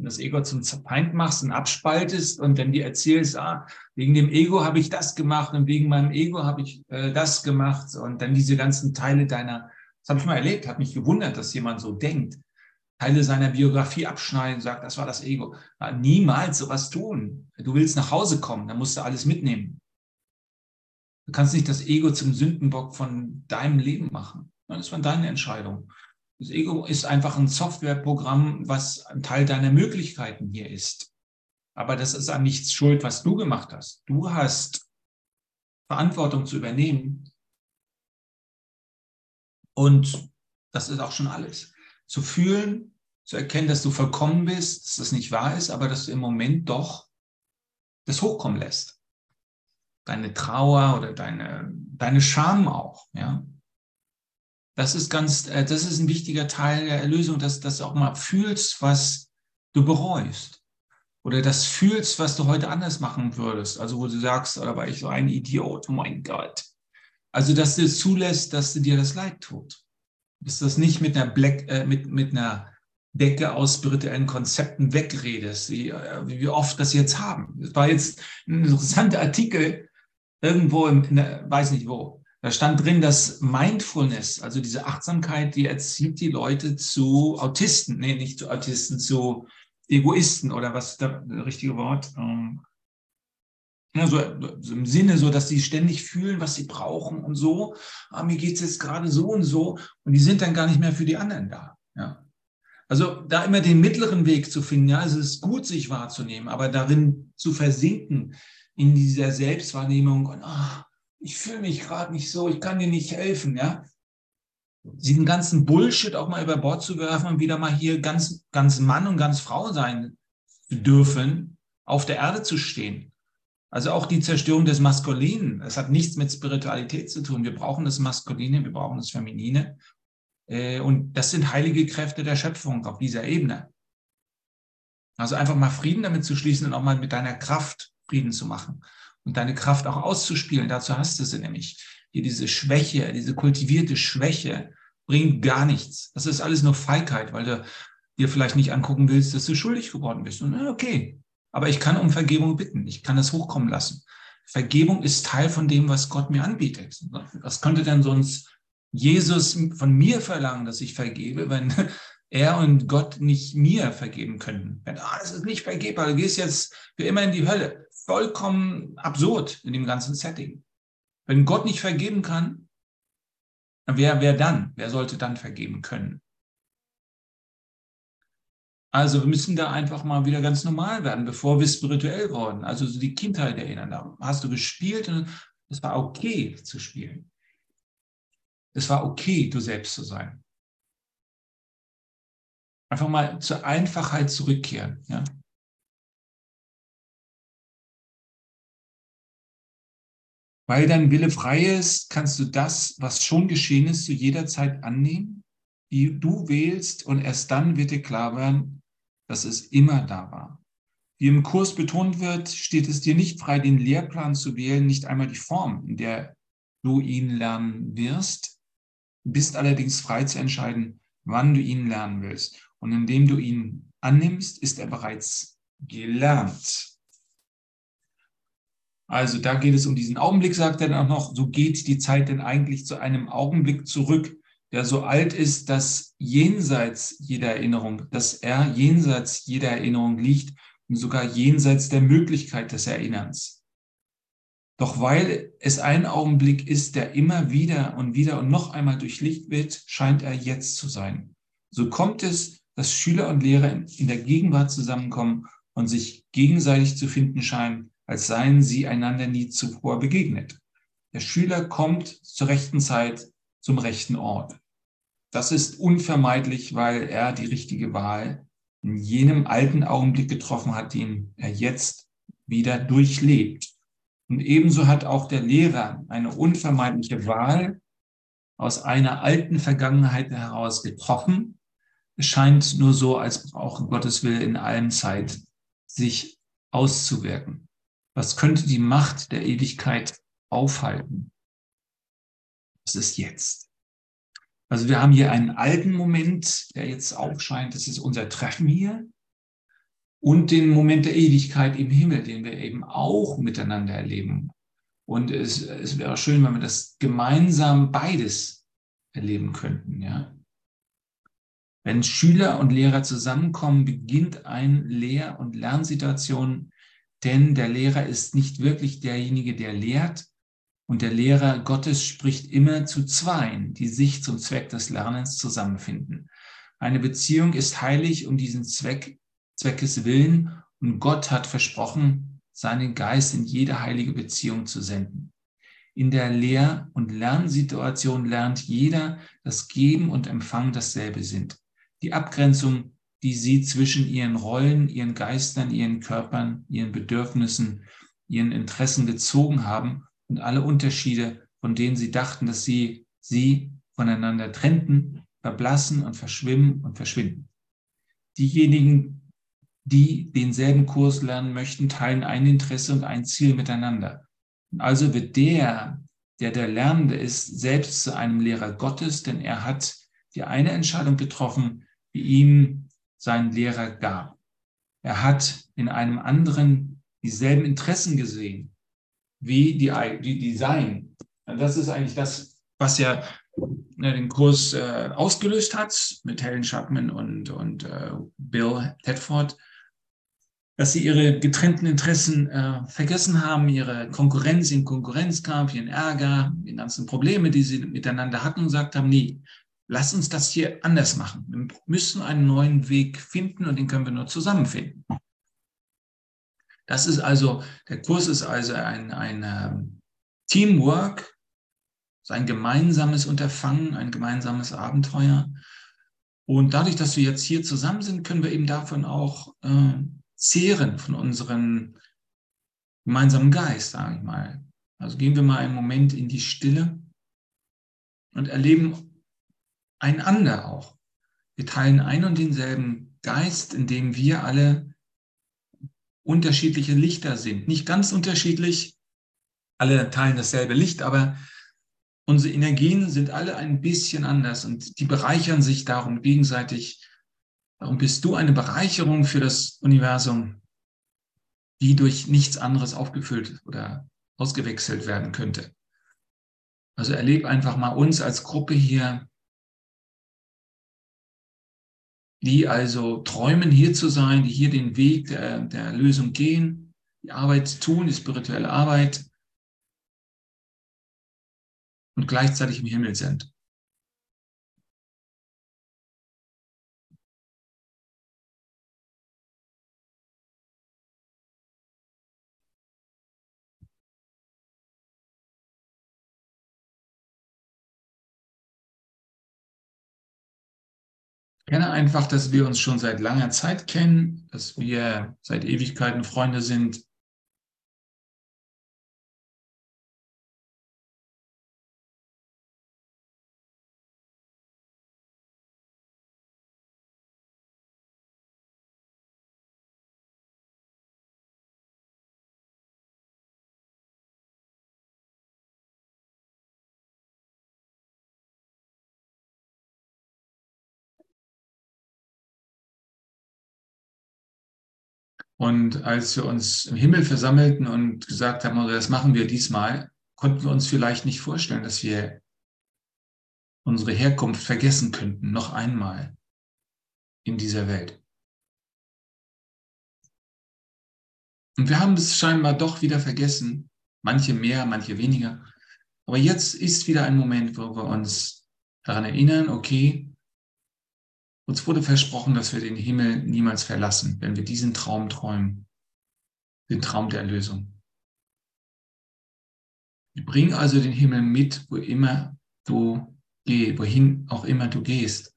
und das Ego zum Feind machst und abspaltest und dann dir erzählst, ah, wegen dem Ego habe ich das gemacht und wegen meinem Ego habe ich äh, das gemacht und dann diese ganzen Teile deiner, das habe ich mal erlebt, hat mich gewundert, dass jemand so denkt, Teile seiner Biografie abschneiden, sagt, das war das Ego. Ja, niemals sowas tun. Du willst nach Hause kommen, dann musst du alles mitnehmen. Du kannst nicht das Ego zum Sündenbock von deinem Leben machen. Das war deine Entscheidung. Das Ego ist einfach ein Softwareprogramm, was ein Teil deiner Möglichkeiten hier ist. Aber das ist an nichts schuld, was du gemacht hast. Du hast Verantwortung zu übernehmen. Und das ist auch schon alles. Zu fühlen, zu erkennen, dass du vollkommen bist, dass das nicht wahr ist, aber dass du im Moment doch das hochkommen lässt. Deine Trauer oder deine, deine Scham auch, ja. Das ist ganz, äh, das ist ein wichtiger Teil der Erlösung, dass, dass du auch mal fühlst, was du bereust. Oder das fühlst, was du heute anders machen würdest. Also wo du sagst, oder war ich so ein Idiot, oh mein Gott. Also, dass du zulässt, dass du dir das Leid tut. Dass du das nicht mit einer, Black, äh, mit, mit einer Decke aus spirituellen Konzepten wegredest, wie, äh, wie wir oft das jetzt haben. Das war jetzt ein interessanter Artikel irgendwo, in der, weiß nicht wo, Da stand drin, dass Mindfulness, also diese Achtsamkeit, die erzieht die Leute zu Autisten, nee, nicht zu Autisten, zu Egoisten oder was ist das richtige Wort? Ähm, ja, so, so, im Sinne so, dass sie ständig fühlen, was sie brauchen und so. Ah, mir geht's jetzt gerade so und so. Und die sind dann gar nicht mehr für die anderen da. Ja. Also da immer den mittleren Weg zu finden. Ja, es ist gut, sich wahrzunehmen, aber darin zu versinken in dieser Selbstwahrnehmung und ah, ich fühle mich gerade nicht so, ich kann dir nicht helfen. Ja, diesen ganzen Bullshit auch mal über Bord zu werfen und wieder mal hier ganz, ganz Mann und ganz Frau sein dürfen, auf der Erde zu stehen. Also auch die Zerstörung des Maskulinen. Es hat nichts mit Spiritualität zu tun. Wir brauchen das Maskuline, wir brauchen das Feminine. Äh, und das sind heilige Kräfte der Schöpfung auf dieser Ebene. Also einfach mal Frieden damit zu schließen und auch mal mit deiner Kraft Frieden zu machen und deine Kraft auch auszuspielen. Dazu hast du sie nämlich. Hier diese Schwäche, diese kultivierte Schwäche bringt gar nichts. Das ist alles nur Feigheit, weil du dir vielleicht nicht angucken willst, dass du schuldig geworden bist. Und okay, aber ich kann um Vergebung bitten. Ich kann es hochkommen lassen. Vergebung ist Teil von dem, was Gott mir anbietet. Was könnte denn sonst Jesus von mir verlangen, dass ich vergebe, wenn er und Gott nicht mir vergeben könnten? Wenn, ah, das ist nicht vergebbar, du gehst jetzt für immer in die Hölle. Vollkommen absurd in dem ganzen Setting. Wenn Gott nicht vergeben kann, wer, wer dann? Wer sollte dann vergeben können? Also wir müssen da einfach mal wieder ganz normal werden, bevor wir spirituell wurden. Also so die Kindheit erinnern. Da hast du gespielt und es war okay zu spielen. Es war okay, du selbst zu sein. Einfach mal zur Einfachheit zurückkehren. Ja? Weil dein Wille frei ist, kannst du das, was schon geschehen ist, zu jeder Zeit annehmen, wie du wählst, und erst dann wird dir klar werden, dass es immer da war. Wie im Kurs betont wird, steht es dir nicht frei, den Lehrplan zu wählen, nicht einmal die Form, in der du ihn lernen wirst. Du bist allerdings frei zu entscheiden, wann du ihn lernen willst. Und indem du ihn annimmst, ist er bereits gelernt. Also da geht es um diesen Augenblick, sagt er dann auch noch, so geht die Zeit denn eigentlich zu einem Augenblick zurück, der so alt ist, dass jenseits jeder Erinnerung, dass er jenseits jeder Erinnerung liegt und sogar jenseits der Möglichkeit des Erinnerns. Doch weil es ein Augenblick ist, der immer wieder und wieder und noch einmal durchlicht wird, scheint er jetzt zu sein. So kommt es, dass Schüler und Lehrer in der Gegenwart zusammenkommen und sich gegenseitig zu finden scheinen, als seien sie einander nie zuvor begegnet. Der Schüler kommt zur rechten Zeit zum rechten Ort. Das ist unvermeidlich, weil er die richtige Wahl in jenem alten Augenblick getroffen hat, den er jetzt wieder durchlebt. Und ebenso hat auch der Lehrer eine unvermeidliche Wahl aus einer alten Vergangenheit heraus getroffen. Es scheint nur so, als brauche Gottes Will in allen Zeit sich auszuwirken. Was könnte die Macht der Ewigkeit aufhalten? Das ist jetzt. Also wir haben hier einen alten Moment, der jetzt aufscheint, das ist unser Treffen hier. Und den Moment der Ewigkeit im Himmel, den wir eben auch miteinander erleben. Und es, es wäre schön, wenn wir das gemeinsam beides erleben könnten, ja. Wenn Schüler und Lehrer zusammenkommen, beginnt eine Lehr- und Lernsituation, denn der Lehrer ist nicht wirklich derjenige, der lehrt, und der Lehrer Gottes spricht immer zu Zweien, die sich zum Zweck des Lernens zusammenfinden. Eine Beziehung ist heilig um diesen Zweck, Zweckes Willen und Gott hat versprochen, seinen Geist in jede heilige Beziehung zu senden. In der Lehr- und Lernsituation lernt jeder, dass Geben und Empfang dasselbe sind. Die Abgrenzung, die sie zwischen ihren Rollen, ihren Geistern, ihren Körpern, ihren Bedürfnissen, ihren Interessen gezogen haben, und alle Unterschiede, von denen sie dachten, dass sie sie voneinander trennten, verblassen und verschwimmen und verschwinden. Diejenigen, die denselben Kurs lernen möchten, teilen ein Interesse und ein Ziel miteinander. Also wird der, der der Lernende ist, selbst zu einem Lehrer Gottes, denn er hat die eine Entscheidung getroffen, die ihm sein Lehrer gab. Er hat in einem anderen dieselben Interessen gesehen wie die, die Design. Das ist eigentlich das, was ja ne, den Kurs äh, ausgelöst hat mit Helen Chapman und, und äh, Bill Tedford, dass sie ihre getrennten Interessen äh, vergessen haben, ihre Konkurrenz in Konkurrenzkampf, ihren Ärger, die ganzen Probleme, die sie miteinander hatten und gesagt haben, nee, lass uns das hier anders machen. Wir müssen einen neuen Weg finden und den können wir nur zusammen finden. Das ist also, der Kurs ist also ein, ein ähm, Teamwork, ein gemeinsames Unterfangen, ein gemeinsames Abenteuer. Und dadurch, dass wir jetzt hier zusammen sind, können wir eben davon auch äh, zehren, von unserem gemeinsamen Geist, sage ich mal. Also gehen wir mal einen Moment in die Stille und erleben einander auch. Wir teilen ein und denselben Geist, in dem wir alle unterschiedliche Lichter sind. Nicht ganz unterschiedlich, alle teilen dasselbe Licht, aber unsere Energien sind alle ein bisschen anders und die bereichern sich darum gegenseitig. Darum bist du eine Bereicherung für das Universum, die durch nichts anderes aufgefüllt oder ausgewechselt werden könnte. Also erleb einfach mal uns als Gruppe hier, die also träumen, hier zu sein, die hier den Weg der, der Lösung gehen, die Arbeit tun, die spirituelle Arbeit und gleichzeitig im Himmel sind. Kenne einfach, dass wir uns schon seit langer Zeit kennen, dass wir seit Ewigkeiten Freunde sind. Und als wir uns im Himmel versammelten und gesagt haben, das machen wir diesmal, konnten wir uns vielleicht nicht vorstellen, dass wir unsere Herkunft vergessen könnten, noch einmal in dieser Welt. Und wir haben es scheinbar doch wieder vergessen, manche mehr, manche weniger. Aber jetzt ist wieder ein Moment, wo wir uns daran erinnern, okay, uns wurde versprochen, dass wir den Himmel niemals verlassen, wenn wir diesen Traum träumen, den Traum der Erlösung. Bring also den Himmel mit, wo immer du gehst, wohin auch immer du gehst.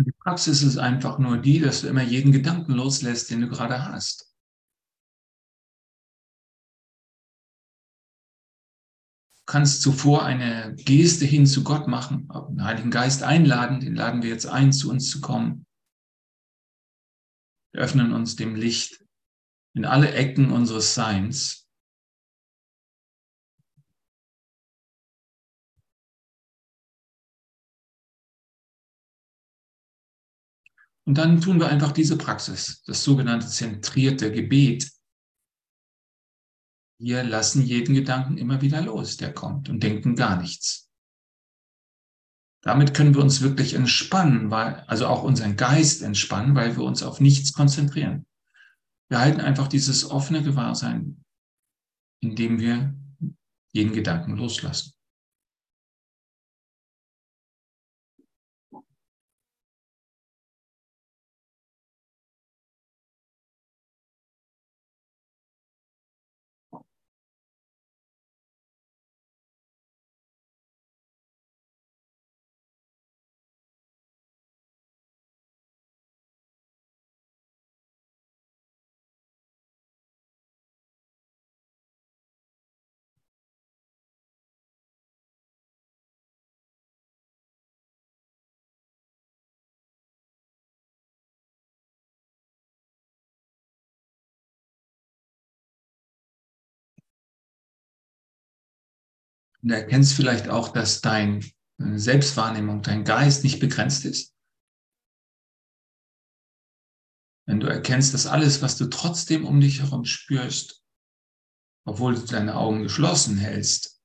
Die Praxis ist einfach nur die, dass du immer jeden Gedanken loslässt, den du gerade hast. Du kannst zuvor eine Geste hin zu Gott machen, den Heiligen Geist einladen, den laden wir jetzt ein, zu uns zu kommen. Wir öffnen uns dem Licht in alle Ecken unseres Seins. Und dann tun wir einfach diese Praxis, das sogenannte zentrierte Gebet. Wir lassen jeden Gedanken immer wieder los, der kommt und denken gar nichts. Damit können wir uns wirklich entspannen, weil, also auch unseren Geist entspannen, weil wir uns auf nichts konzentrieren. Wir halten einfach dieses offene Gewahrsein, indem wir jeden Gedanken loslassen. Und du erkennst vielleicht auch, dass dein Selbstwahrnehmung, dein Geist nicht begrenzt ist. Wenn du erkennst, dass alles, was du trotzdem um dich herum spürst, obwohl du deine Augen geschlossen hältst,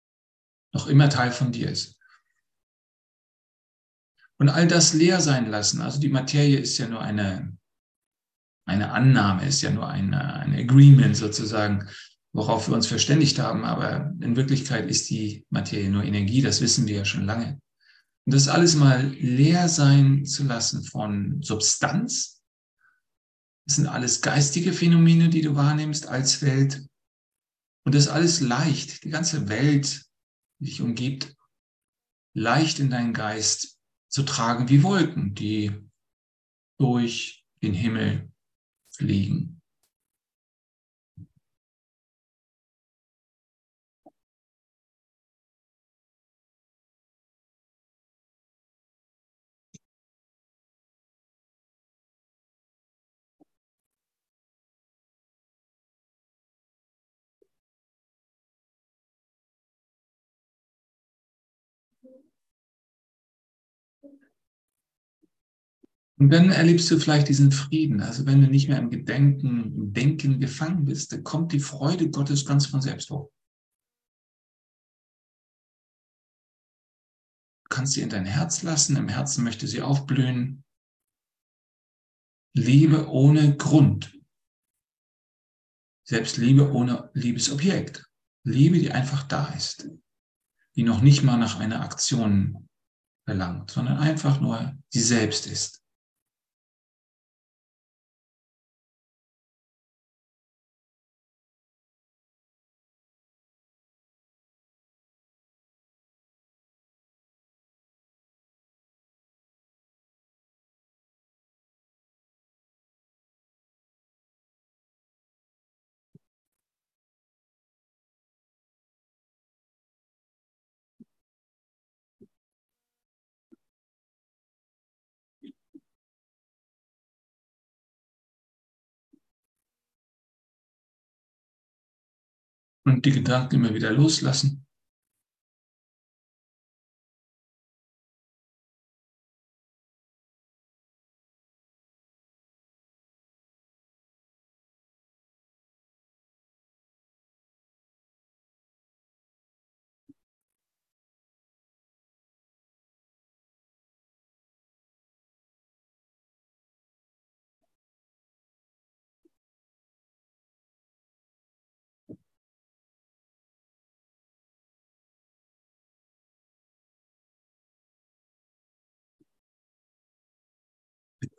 noch immer Teil von dir ist. Und all das leer sein lassen. Also die Materie ist ja nur eine, eine Annahme, ist ja nur eine, ein Agreement sozusagen, worauf wir uns verständigt haben. Aber in Wirklichkeit ist die Materie nur Energie, das wissen wir ja schon lange. Und das alles mal leer sein zu lassen von Substanz. Das sind alles geistige Phänomene, die du wahrnimmst als Welt. Und das alles leicht, die ganze Welt, die dich umgibt, leicht in deinen Geist zu tragen wie Wolken, die durch den Himmel fliegen. Und dann erlebst du vielleicht diesen Frieden. Also wenn du nicht mehr im Gedenken, im Denken gefangen bist, dann kommt die Freude Gottes ganz von selbst hoch. Du kannst sie in dein Herz lassen. Im Herzen möchte sie aufblühen. Liebe ohne Grund. Selbst Liebe ohne Liebesobjekt. Liebe, die einfach da ist. Die noch nicht mal nach einer Aktion verlangt, sondern einfach nur sie selbst ist. Und die Gedanken immer wieder loslassen.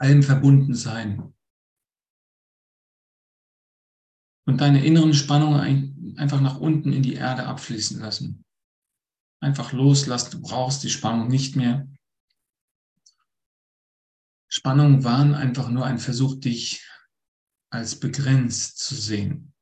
Allem verbunden sein. Und deine inneren Spannungen einfach nach unten in die Erde abfließen lassen. Einfach loslassen, du brauchst die Spannung nicht mehr. Spannungen waren einfach nur ein Versuch, dich als begrenzt zu sehen.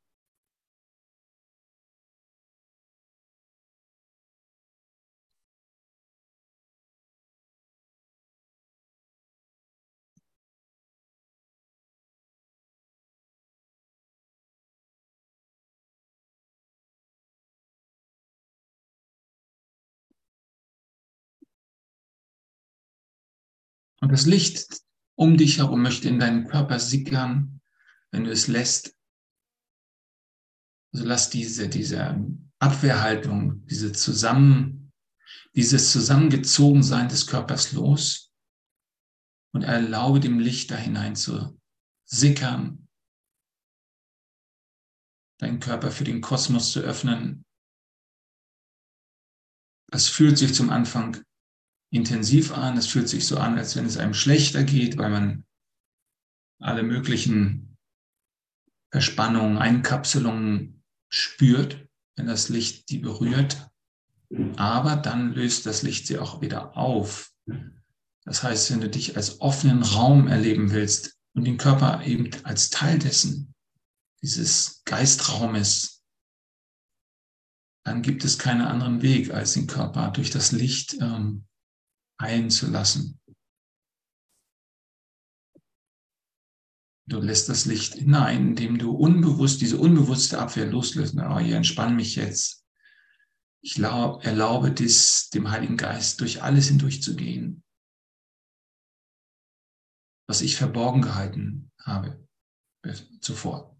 Das Licht um dich herum möchte in deinen Körper sickern, wenn du es lässt. Also lass diese, diese Abwehrhaltung, diese zusammen, dieses Zusammengezogensein des Körpers los und erlaube dem Licht da hinein zu sickern, deinen Körper für den Kosmos zu öffnen. Es fühlt sich zum Anfang intensiv an. Es fühlt sich so an, als wenn es einem schlechter geht, weil man alle möglichen Verspannungen, Einkapselungen spürt, wenn das Licht die berührt. Aber dann löst das Licht sie auch wieder auf. Das heißt, wenn du dich als offenen Raum erleben willst und den Körper eben als Teil dessen, dieses Geistraumes, dann gibt es keinen anderen Weg, als den Körper durch das Licht ähm, einzulassen. Du lässt das Licht hinein, indem du unbewusst diese unbewusste Abwehr loslöst. Oh, hier entspann mich jetzt. Ich erlaube dies dem Heiligen Geist durch alles hindurchzugehen, was ich verborgen gehalten habe zuvor.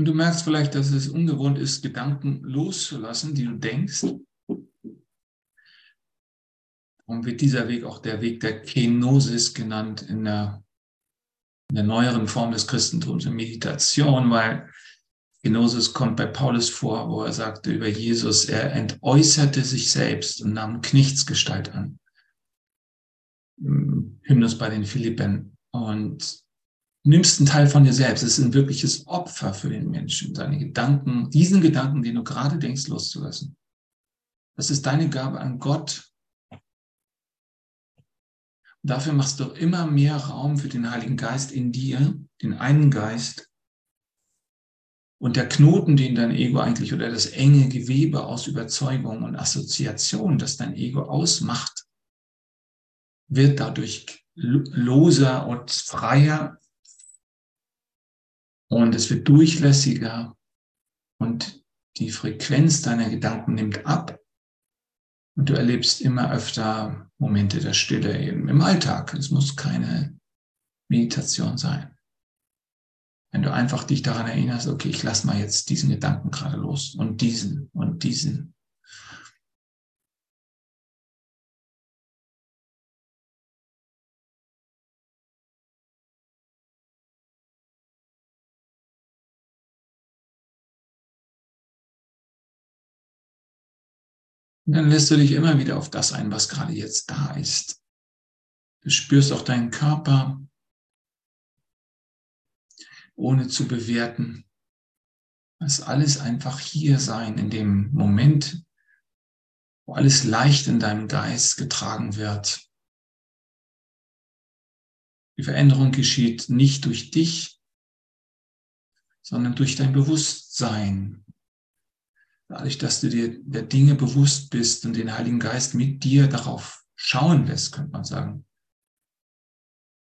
Und du merkst vielleicht, dass es ungewohnt ist, Gedanken loszulassen, die du denkst. Und wird dieser Weg auch der Weg der Kenosis genannt in der, in der neueren Form des Christentums, in Meditation, weil Kenosis kommt bei Paulus vor, wo er sagte über Jesus, er entäußerte sich selbst und nahm Knichtsgestalt an. Hymnus bei den Philippen. Und nimmst einen Teil von dir selbst. Es ist ein wirkliches Opfer für den Menschen, deine Gedanken, diesen Gedanken, den du gerade denkst, loszulassen. Das ist deine Gabe an Gott. Und dafür machst du immer mehr Raum für den Heiligen Geist in dir, den einen Geist. Und der Knoten, den dein Ego eigentlich oder das enge Gewebe aus Überzeugung und Assoziation, das dein Ego ausmacht, wird dadurch loser und freier und es wird durchlässiger und die Frequenz deiner Gedanken nimmt ab und du erlebst immer öfter Momente der Stille eben im Alltag. Es muss keine Meditation sein. Wenn du einfach dich daran erinnerst, okay, ich lass mal jetzt diesen Gedanken gerade los und diesen und diesen Und dann lässt du dich immer wieder auf das ein, was gerade jetzt da ist. Du spürst auch deinen Körper, ohne zu bewerten. Das alles einfach hier sein in dem Moment, wo alles leicht in deinem Geist getragen wird. Die Veränderung geschieht nicht durch dich, sondern durch dein Bewusstsein, dadurch, dass du dir der Dinge bewusst bist und den Heiligen Geist mit dir darauf schauen lässt, könnte man sagen,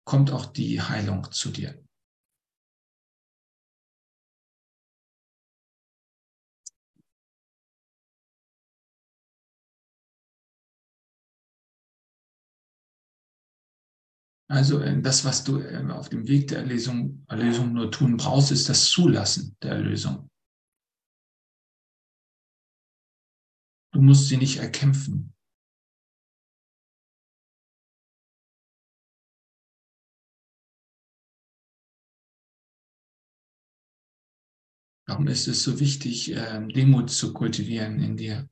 kommt auch die Heilung zu dir. Also äh, das, was du äh, auf dem Weg der Erlösung, Erlösung nur tun brauchst, ist das Zulassen der Erlösung. Du musst sie nicht erkämpfen. Darum ist es so wichtig, ähm, Demut zu kultivieren in dir.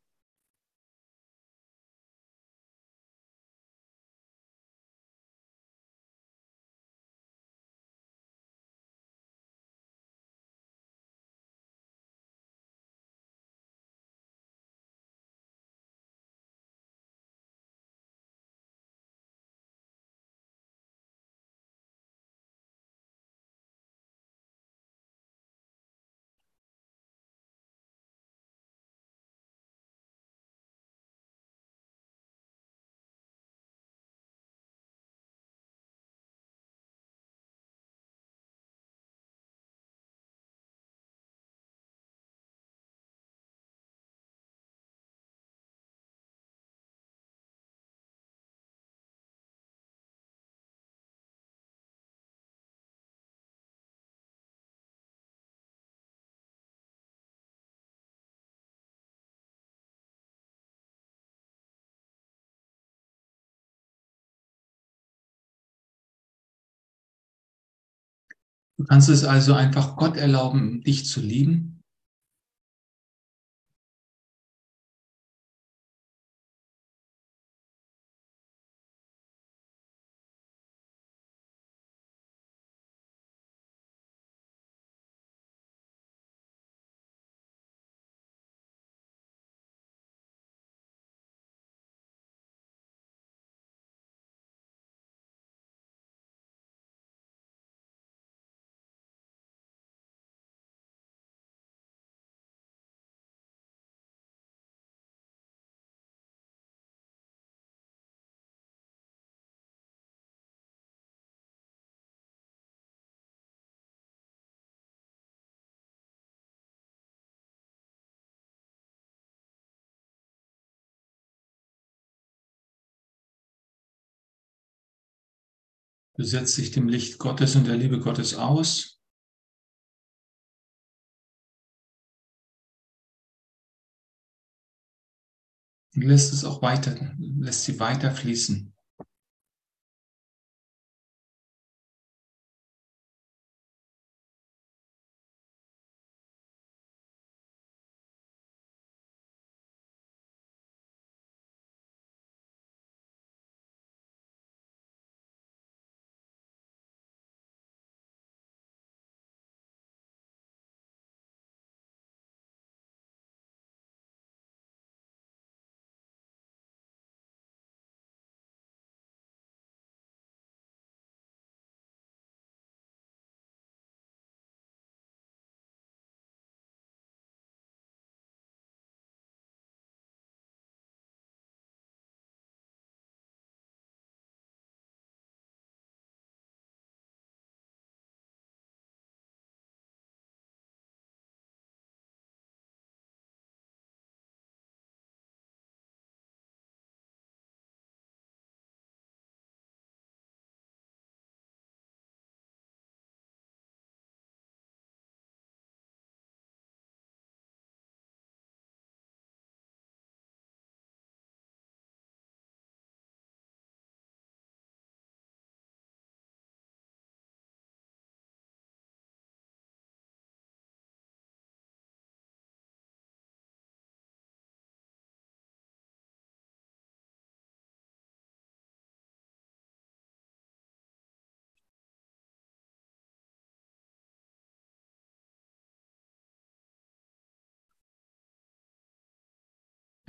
Du kannst es also einfach Gott erlauben, dich zu lieben. Du setzt dich dem Licht Gottes und der Liebe Gottes aus. Und lässt es auch weiter, lässt sie weiter fließen.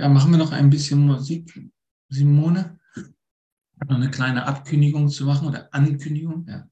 Ja, machen wir noch ein bisschen Musik, Simone. Noch eine kleine Abkündigung zu machen oder Ankündigung. Ja.